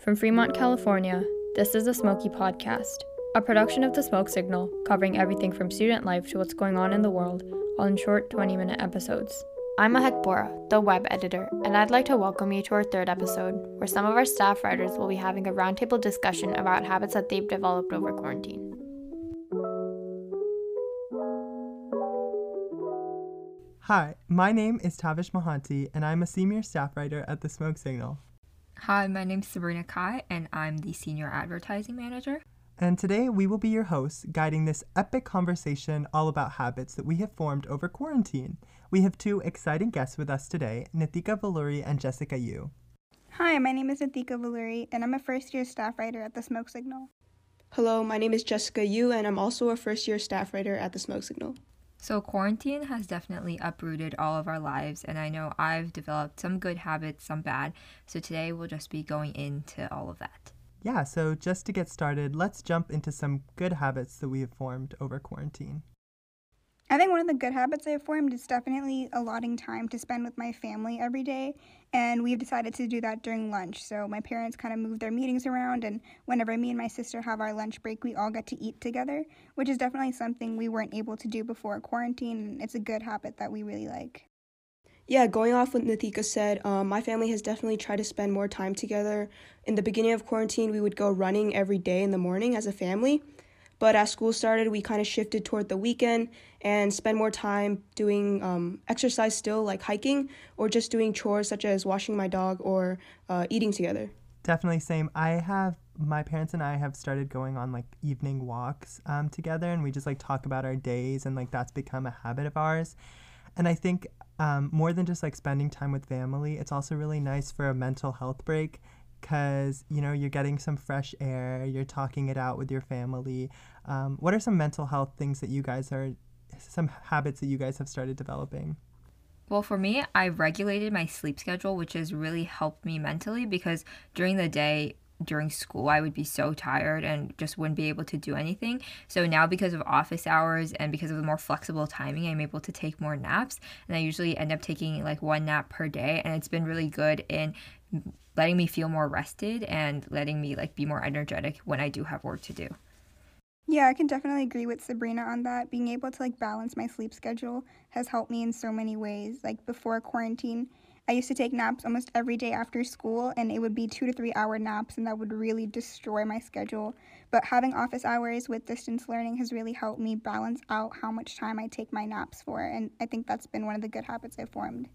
From Fremont, California, this is the Smokie Podcast, a production of the Smoke Signal, covering everything from student life to what's going on in the world, all in short 20 minute episodes. I'm Mahek Bhora, the web editor, and I'd like to welcome you to our third episode, where some of our staff writers will be having a roundtable discussion about habits that they've developed over quarantine. Hi, my name is Tavish Mohanti, and I'm a senior staff writer at the Smoke Signal. Hi, my name's Sabrina Cai, and I'm the senior advertising manager. And today we will be your hosts, guiding this epic conversation all about habits that we have formed over quarantine. We have two exciting guests with us today, Nithika Valluri and Jessica Yu. Hi, my name is Nithika Valluri, and I'm a first year staff writer at the Smoke Signal. Hello, my name is Jessica Yu, and I'm also a first year staff writer at the Smoke Signal. So, quarantine has definitely uprooted all of our lives, and I know I've developed some good habits, some bad. So, today we'll just be going into all of that. Yeah, so just to get started, let's jump into some good habits that we have formed over quarantine. I think one of the good habits I've formed is definitely allotting time to spend with my family every day. And we've decided to do that during lunch. So my parents kind of move their meetings around, and whenever me and my sister have our lunch break, we all get to eat together, which is definitely something we weren't able to do before quarantine. And it's a good habit that we really like. Yeah, going off what Nithika said, um, my family has definitely tried to spend more time together. In the beginning of quarantine, we would go running every day in the morning as a family. But as school started, we kind of shifted toward the weekend and spend more time doing um, exercise still, like hiking, or just doing chores such as washing my dog or uh, eating together. Definitely same. I have my parents and I have started going on like evening walks um, together, and we just like talk about our days, and like that's become a habit of ours. And I think um, more than just like spending time with family, it's also really nice for a mental health break because you know you're getting some fresh air, you're talking it out with your family. Um, what are some mental health things that you guys are, some habits that you guys have started developing? Well, for me, I've regulated my sleep schedule, which has really helped me mentally because during the day, during school, I would be so tired and just wouldn't be able to do anything. So now, because of office hours and because of the more flexible timing, I'm able to take more naps. And I usually end up taking like one nap per day. And it's been really good in letting me feel more rested and letting me like be more energetic when I do have work to do. Yeah, I can definitely agree with Sabrina on that. Being able to like balance my sleep schedule has helped me in so many ways. Like before quarantine, I used to take naps almost every day after school, and it would be two to three hour naps, and that would really destroy my schedule. But having office hours with distance learning has really helped me balance out how much time I take my naps for, and I think that's been one of the good habits I've formed.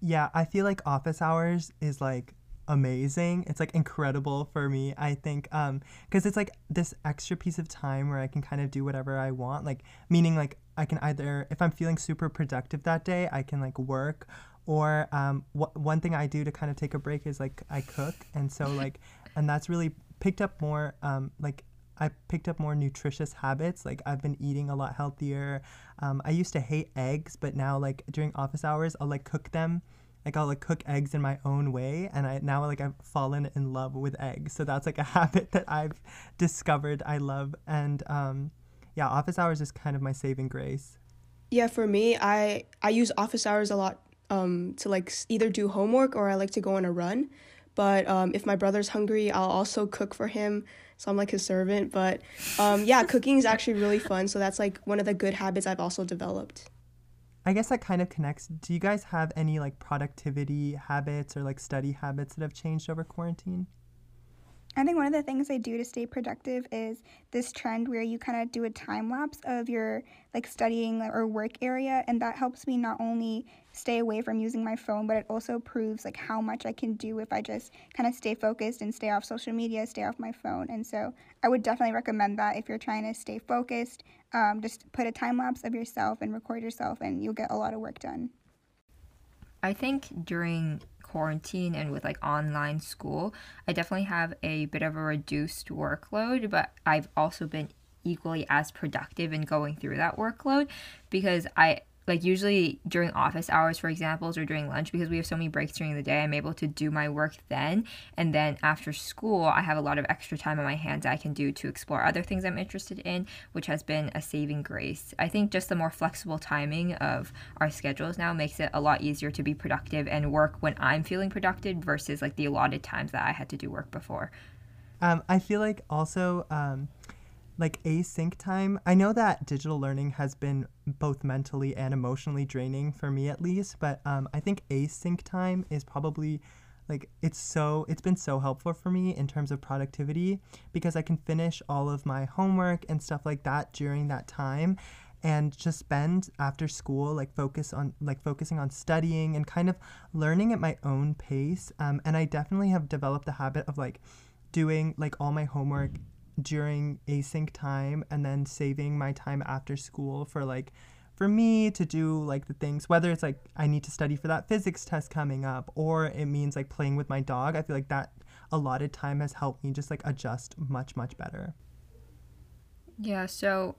Yeah, I feel like office hours is like amazing. It's like incredible for me. I think um cuz it's like this extra piece of time where I can kind of do whatever I want. Like meaning like I can either if I'm feeling super productive that day, I can like work or um wh- one thing I do to kind of take a break is like I cook and so like and that's really picked up more um like I picked up more nutritious habits. Like I've been eating a lot healthier. Um, I used to hate eggs, but now like during office hours, I'll like cook them like I'll like cook eggs in my own way and I now like I've fallen in love with eggs. So that's like a habit that I've discovered I love and um yeah, office hours is kind of my saving grace. Yeah, for me, I I use office hours a lot um to like either do homework or I like to go on a run. But um, if my brother's hungry, I'll also cook for him. So I'm like his servant. But um, yeah, cooking is actually really fun. So that's like one of the good habits I've also developed. I guess that kind of connects. Do you guys have any like productivity habits or like study habits that have changed over quarantine? I think one of the things I do to stay productive is this trend where you kind of do a time lapse of your like studying or work area and that helps me not only stay away from using my phone but it also proves like how much I can do if I just kind of stay focused and stay off social media, stay off my phone. And so I would definitely recommend that if you're trying to stay focused, um, just put a time lapse of yourself and record yourself and you'll get a lot of work done. I think during quarantine and with like online school, I definitely have a bit of a reduced workload, but I've also been equally as productive in going through that workload because I like usually during office hours for examples or during lunch because we have so many breaks during the day i'm able to do my work then. And then after school i have a lot of extra time on my hands i can do to explore other things i'm interested in which has been a saving grace. I think just the more flexible timing of our schedules now makes it a lot easier to be productive and work when i'm feeling productive versus like the allotted times that i had to do work before. Um, i feel like also um, like async time. I know that digital learning has been both mentally and emotionally draining for me at least, but um, I think async time is probably like it's so it's been so helpful for me in terms of productivity because I can finish all of my homework and stuff like that during that time and just spend after school like focus on like focusing on studying and kind of learning at my own pace um, and i definitely have developed the habit of like doing like all my homework during async time and then saving my time after school for like for me to do like the things whether it's like I need to study for that physics test coming up or it means like playing with my dog I feel like that allotted time has helped me just like adjust much much better. Yeah, so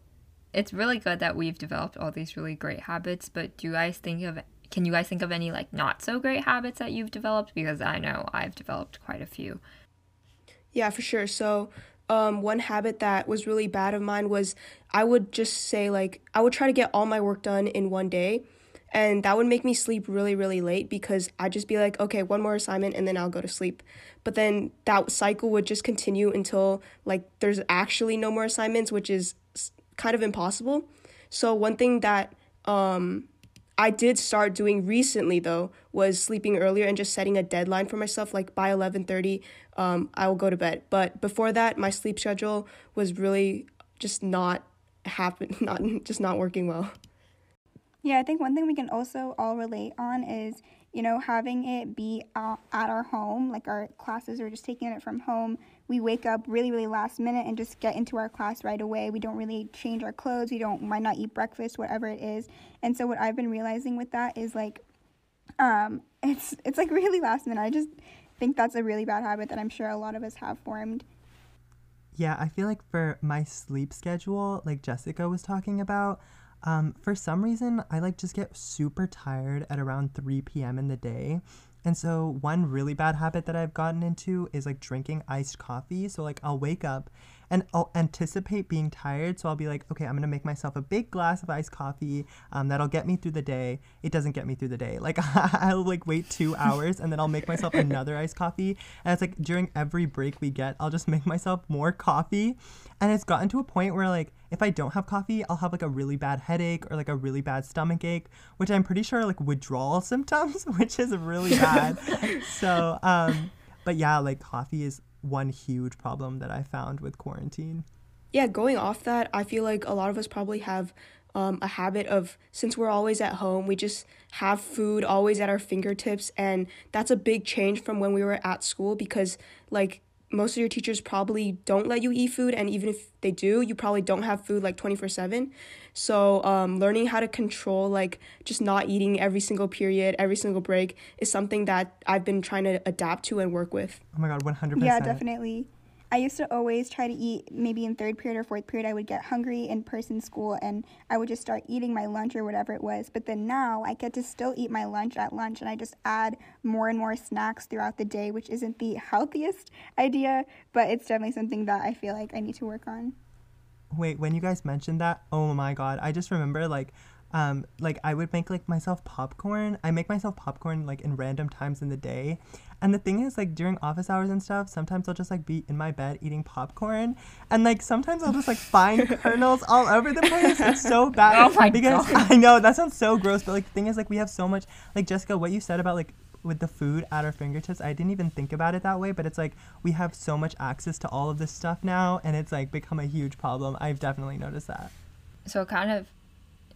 it's really good that we've developed all these really great habits, but do you guys think of can you guys think of any like not so great habits that you've developed because I know I've developed quite a few. Yeah, for sure. So um, one habit that was really bad of mine was I would just say, like, I would try to get all my work done in one day. And that would make me sleep really, really late because I'd just be like, okay, one more assignment and then I'll go to sleep. But then that cycle would just continue until, like, there's actually no more assignments, which is kind of impossible. So, one thing that um, I did start doing recently though was sleeping earlier and just setting a deadline for myself like by 11:30 um, I will go to bed. But before that my sleep schedule was really just not happen not just not working well. Yeah, I think one thing we can also all relate on is, you know, having it be at our home, like our classes are just taking it from home. We wake up really, really last minute and just get into our class right away. We don't really change our clothes. We don't might not eat breakfast, whatever it is. And so what I've been realizing with that is like, um, it's it's like really last minute. I just think that's a really bad habit that I'm sure a lot of us have formed. Yeah, I feel like for my sleep schedule, like Jessica was talking about, um, for some reason, I like just get super tired at around 3 p.m. in the day. And so, one really bad habit that I've gotten into is like drinking iced coffee. So, like, I'll wake up and I'll anticipate being tired. So, I'll be like, okay, I'm gonna make myself a big glass of iced coffee um, that'll get me through the day. It doesn't get me through the day. Like, I'll like wait two hours and then I'll make myself another iced coffee. And it's like during every break we get, I'll just make myself more coffee. And it's gotten to a point where, like, if I don't have coffee, I'll have like a really bad headache or like a really bad stomach ache, which I'm pretty sure are like withdrawal symptoms, which is really bad. so, um, but yeah, like coffee is one huge problem that I found with quarantine. Yeah, going off that, I feel like a lot of us probably have um, a habit of since we're always at home, we just have food always at our fingertips, and that's a big change from when we were at school because like most of your teachers probably don't let you eat food and even if they do you probably don't have food like 24 7 so um, learning how to control like just not eating every single period every single break is something that i've been trying to adapt to and work with. Oh my god 100% yeah definitely I used to always try to eat maybe in third period or fourth period. I would get hungry in person school and I would just start eating my lunch or whatever it was. But then now I get to still eat my lunch at lunch and I just add more and more snacks throughout the day, which isn't the healthiest idea, but it's definitely something that I feel like I need to work on. Wait, when you guys mentioned that, oh my god, I just remember like um like I would make like myself popcorn. I make myself popcorn like in random times in the day. And the thing is like during office hours and stuff, sometimes I'll just like be in my bed eating popcorn and like sometimes I'll just like find kernels all over the place. It's so oh bad. Oh my because God. I know that sounds so gross, but like the thing is like we have so much like Jessica, what you said about like with the food at our fingertips, I didn't even think about it that way, but it's like we have so much access to all of this stuff now and it's like become a huge problem. I've definitely noticed that. So kind of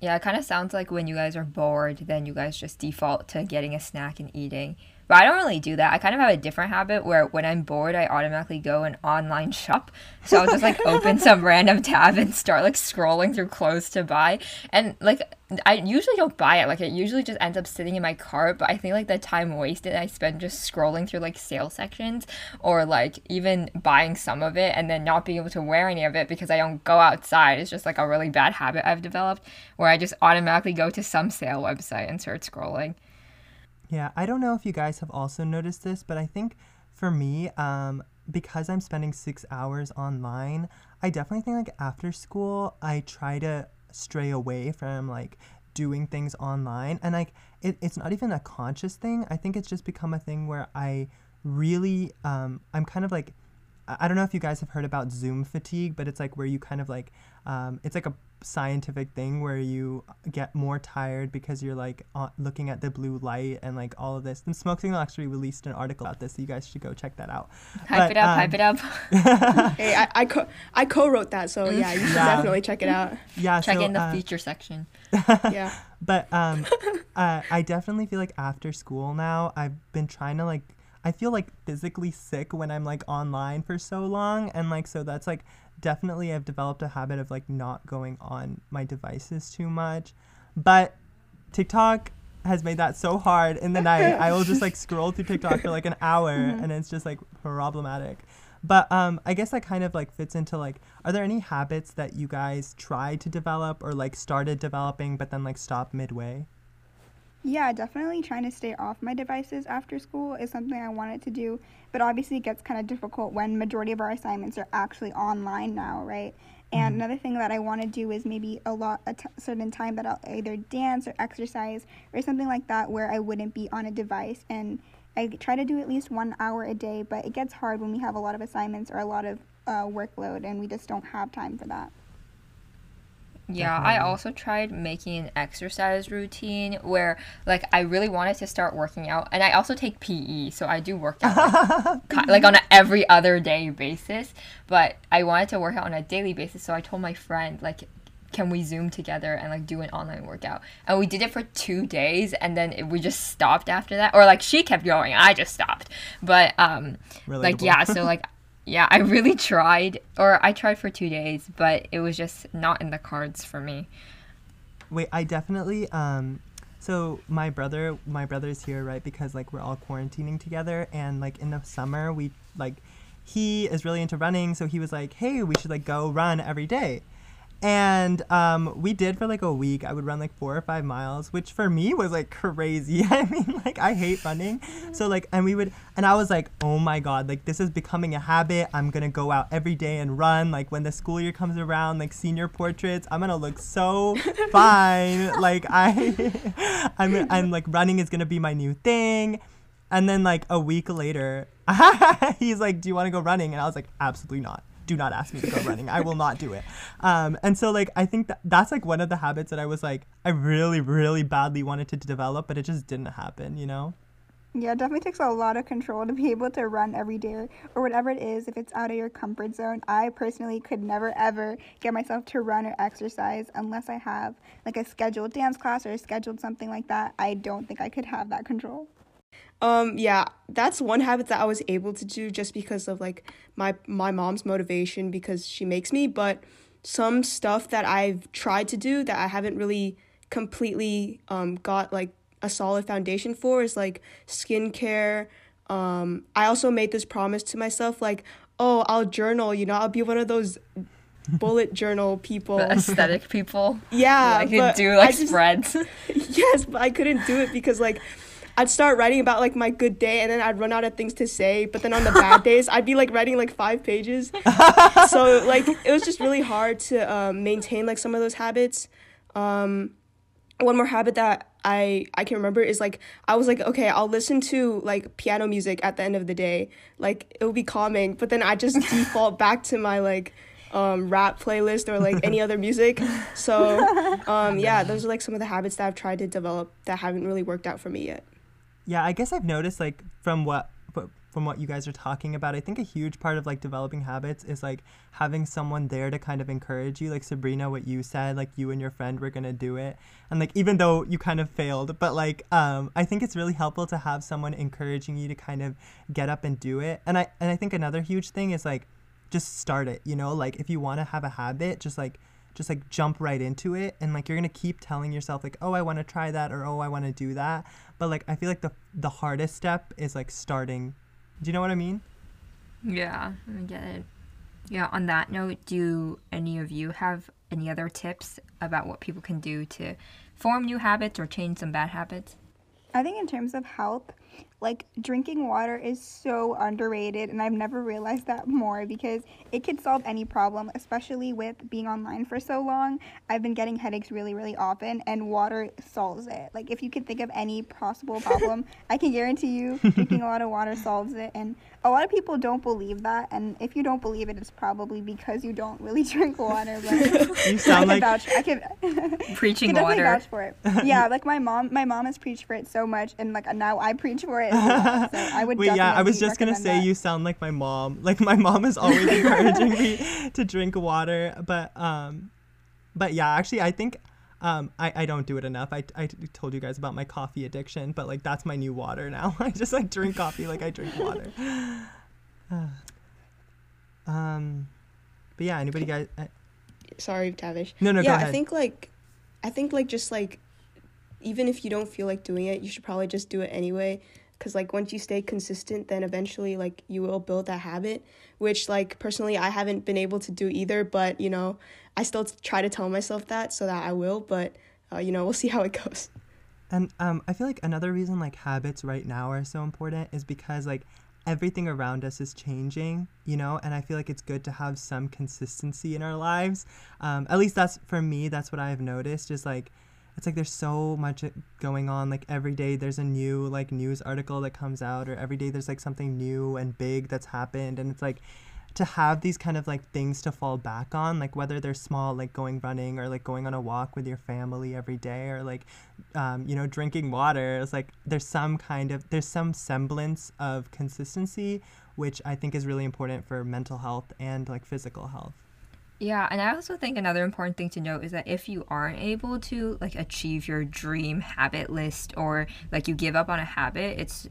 yeah, it kind of sounds like when you guys are bored, then you guys just default to getting a snack and eating. But I don't really do that. I kind of have a different habit where when I'm bored, I automatically go and online shop. So I'll just like open some random tab and start like scrolling through clothes to buy. And like I usually don't buy it. Like it usually just ends up sitting in my cart. But I think like the time wasted I spend just scrolling through like sale sections or like even buying some of it and then not being able to wear any of it because I don't go outside It's just like a really bad habit I've developed where I just automatically go to some sale website and start scrolling. Yeah, I don't know if you guys have also noticed this, but I think for me, um, because I'm spending six hours online, I definitely think like after school, I try to stray away from like doing things online. And like it, it's not even a conscious thing. I think it's just become a thing where I really, um, I'm kind of like, I don't know if you guys have heard about Zoom fatigue, but it's like where you kind of like, um, it's like a scientific thing where you get more tired because you're like uh, looking at the blue light and like all of this. And Smoke Signal actually released an article about this, so you guys should go check that out. Hype But, it up, um, hype it up. hey, I I, co- I co-wrote that, so yeah, you should Yeah. definitely check it out. Yeah, Check so, in the uh, feature section. Yeah. But um, uh, I definitely feel like after school now, I've been trying to like, I feel like physically sick when I'm like online for so long. And like, so that's like definitely I've developed a habit of like not going on my devices too much. But TikTok has made that so hard in the night. I will just like scroll through TikTok for like an hour and it's just like problematic. But um, I guess that kind of like fits into like, are there any habits that you guys tried to develop or like started developing but then like stopped midway? Yeah, definitely trying to stay off my devices after school is something I wanted to do, but obviously it gets kind of difficult when majority of our assignments are actually online now, right? And another thing that I want to do is maybe a lot a t- certain time that I'll either dance or exercise or something like that where I wouldn't be on a device and I try to do at least one hour a day, but it gets hard when we have a lot of assignments or a lot of uh, workload and we just don't have time for that. Yeah, I also tried making an exercise routine where like I really wanted to start working out and I also take PE, so I do work out like, like on a every other day basis, but I wanted to work out on a daily basis, so I told my friend like can we zoom together and like do an online workout? And we did it for two days and then it, we just stopped after that or like she kept going i just stopped but um like yeah so like yeah i really tried or i tried for two days but it was just not in the cards for me Wait, I definitely um so my brother my brother's here, right? Because like we're all quarantining together and like in the summer we like he is really into running, so he was like, "Hey, we should like go run every day." And um, we did for like a week. I would run like four or five miles, which for me was like crazy. I mean, like I hate running. So like, and we would, and I was like, oh my god, like this is becoming a habit. I'm gonna go out every day and run. Like when the school year comes around, like senior portraits, I'm gonna look so fine. Like I, I'm, I'm like running is gonna be my new thing. And then like a week later, he's like, "Do you want to go running?" And I was like, "Absolutely not. Do not ask me to go running. I will not do it." Um, and so like I think that that's like one of the habits that I was like I really really badly wanted to develop, but it just didn't happen. You know? Yeah, it definitely takes a lot of control to be able to run every day or whatever it is if it's out of your comfort zone. I personally could never ever get myself to run or exercise unless I have like a scheduled dance class or scheduled something like that. I don't think I could have that control. Um, yeah, that's one habit that I was able to do just because of like my my mom's motivation because she makes me, but some stuff that I've tried to do that I haven't really completely um got like a solid foundation for is like skincare. Um, I also made this promise to myself like, oh, I'll journal, you know, I'll be one of those bullet journal people. the aesthetic people Yeah, I could do I like just- spreads yes, but I couldn't do it because like I'd start writing about like my good day and then I'd run out of things to say. But then on the bad days, I'd be like writing like five pages. so like it was just really hard to um, maintain like some of those habits. Um, one more habit that I I can remember is like I was like okay I'll listen to like piano music at the end of the day like it will be calming but then I just default back to my like um rap playlist or like any other music so um yeah those are like some of the habits that I've tried to develop that haven't really worked out for me yet Yeah, I guess I've noticed like from what, from what you guys are talking about, I think a huge part of like developing habits is like having someone there to kind of encourage you. Like Sabrina, what you said, like you and your friend were gonna do it, and like even though you kind of failed, but like um, I think it's really helpful to have someone encouraging you to kind of get up and do it. And I and I think another huge thing is like just start it. You know, like if you want to have a habit, just like just like jump right into it and like you're gonna keep telling yourself like oh i want to try that or oh i want to do that but like i feel like the the hardest step is like starting do you know what i mean Yeah, I get it. Yeah, on that note, do any of you have any other tips about what people can do to form new habits or change some bad habits? I think in terms of health, like drinking water is so underrated, and I've never realized that more because it could solve any problem, especially with being online for so long. I've been getting headaches really, really often, and water solves it. Like, if you could think of any possible problem, I can guarantee you drinking a lot of water solves it. And a lot of people don't believe that, and if you don't believe it, it's probably because you don't really drink water. But you sound I like can vouch. I can Preaching can water. vouch for it. Yeah, like my mom, my mom has preached for it so much, and like now I preach for it. Well, so I would. Wait, yeah, I was just gonna say that. you sound like my mom. Like my mom is always encouraging me to drink water, but um, but yeah, actually, I think um, I I don't do it enough. I I told you guys about my coffee addiction, but like that's my new water now. I just like drink coffee like I drink water. um, but yeah, anybody guys? Uh, Sorry, Tavish. no, no, yeah, go ahead. I think like, I think like just like, even if you don't feel like doing it, you should probably just do it anyway. Cause like once you stay consistent, then eventually like you will build that habit. Which like personally I haven't been able to do either, but you know I still try to tell myself that so that I will. But uh, you know we'll see how it goes. And um, I feel like another reason like habits right now are so important is because like everything around us is changing, you know, and I feel like it's good to have some consistency in our lives. Um, at least that's for me. That's what I have noticed. Is like it's like there's so much going on. Like every day there's a new like news article that comes out, or every day there's like something new and big that's happened, and it's like to have these kind of like things to fall back on like whether they're small like going running or like going on a walk with your family every day or like um, you know drinking water it's like there's some kind of there's some semblance of consistency which i think is really important for mental health and like physical health Yeah, and I also think another important thing to note is that if you aren't able to like achieve your dream habit list or like you give up on a habit, it's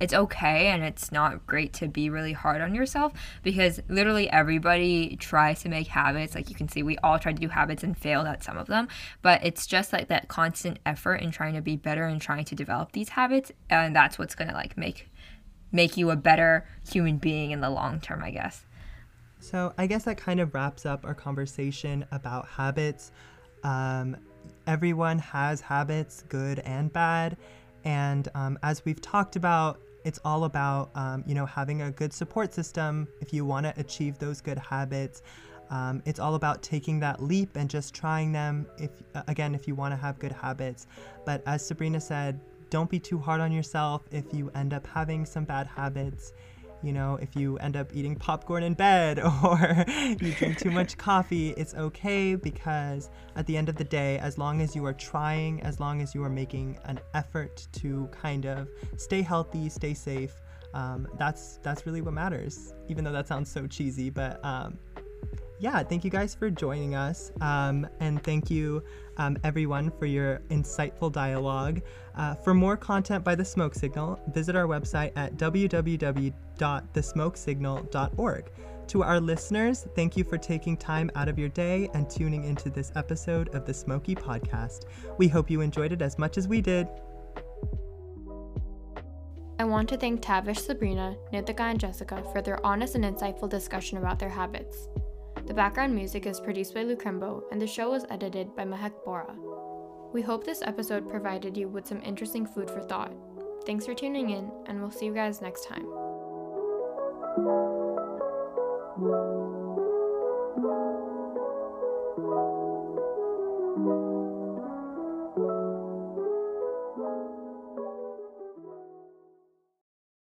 it's okay and it's not great to be really hard on yourself because literally everybody tries to make habits. Like you can see we all tried to do habits and failed at some of them but it's just like that constant effort in trying to be better and trying to develop these habits and that's what's going to like make make you a better human being in the long term i guess So I guess that kind of wraps up our conversation about habits. Um, everyone has habits, good and bad, and um, as we've talked about, it's all about um, you know having a good support system if you want to achieve those good habits. Um, it's all about taking that leap and just trying them. If again, if you want to have good habits, but as Sabrina said, don't be too hard on yourself if you end up having some bad habits you know, if you end up eating popcorn in bed or you drink too much coffee, it's okay because at the end of the day, as long as you are trying, as long as you are making an effort to kind of stay healthy, stay safe, um, that's that's really what matters. Even though that sounds so cheesy, but um, yeah, thank you guys for joining us. Um, and thank you, um, everyone, for your insightful dialogue. Uh, for more content by The Smoke Signal, visit our website at www.thesmokesignal.org. To our listeners, thank you for taking time out of your day and tuning into this episode of the Smokie Podcast. We hope you enjoyed it as much as we did. I want to thank Tavish, Sabrina, Nithika, and Jessica for their honest and insightful discussion about their habits. The background music is produced by Lukrembo, and the show was edited by Mahek Bhora. We hope this episode provided you with some interesting food for thought. Thanks for tuning in, and we'll see you guys next time. Música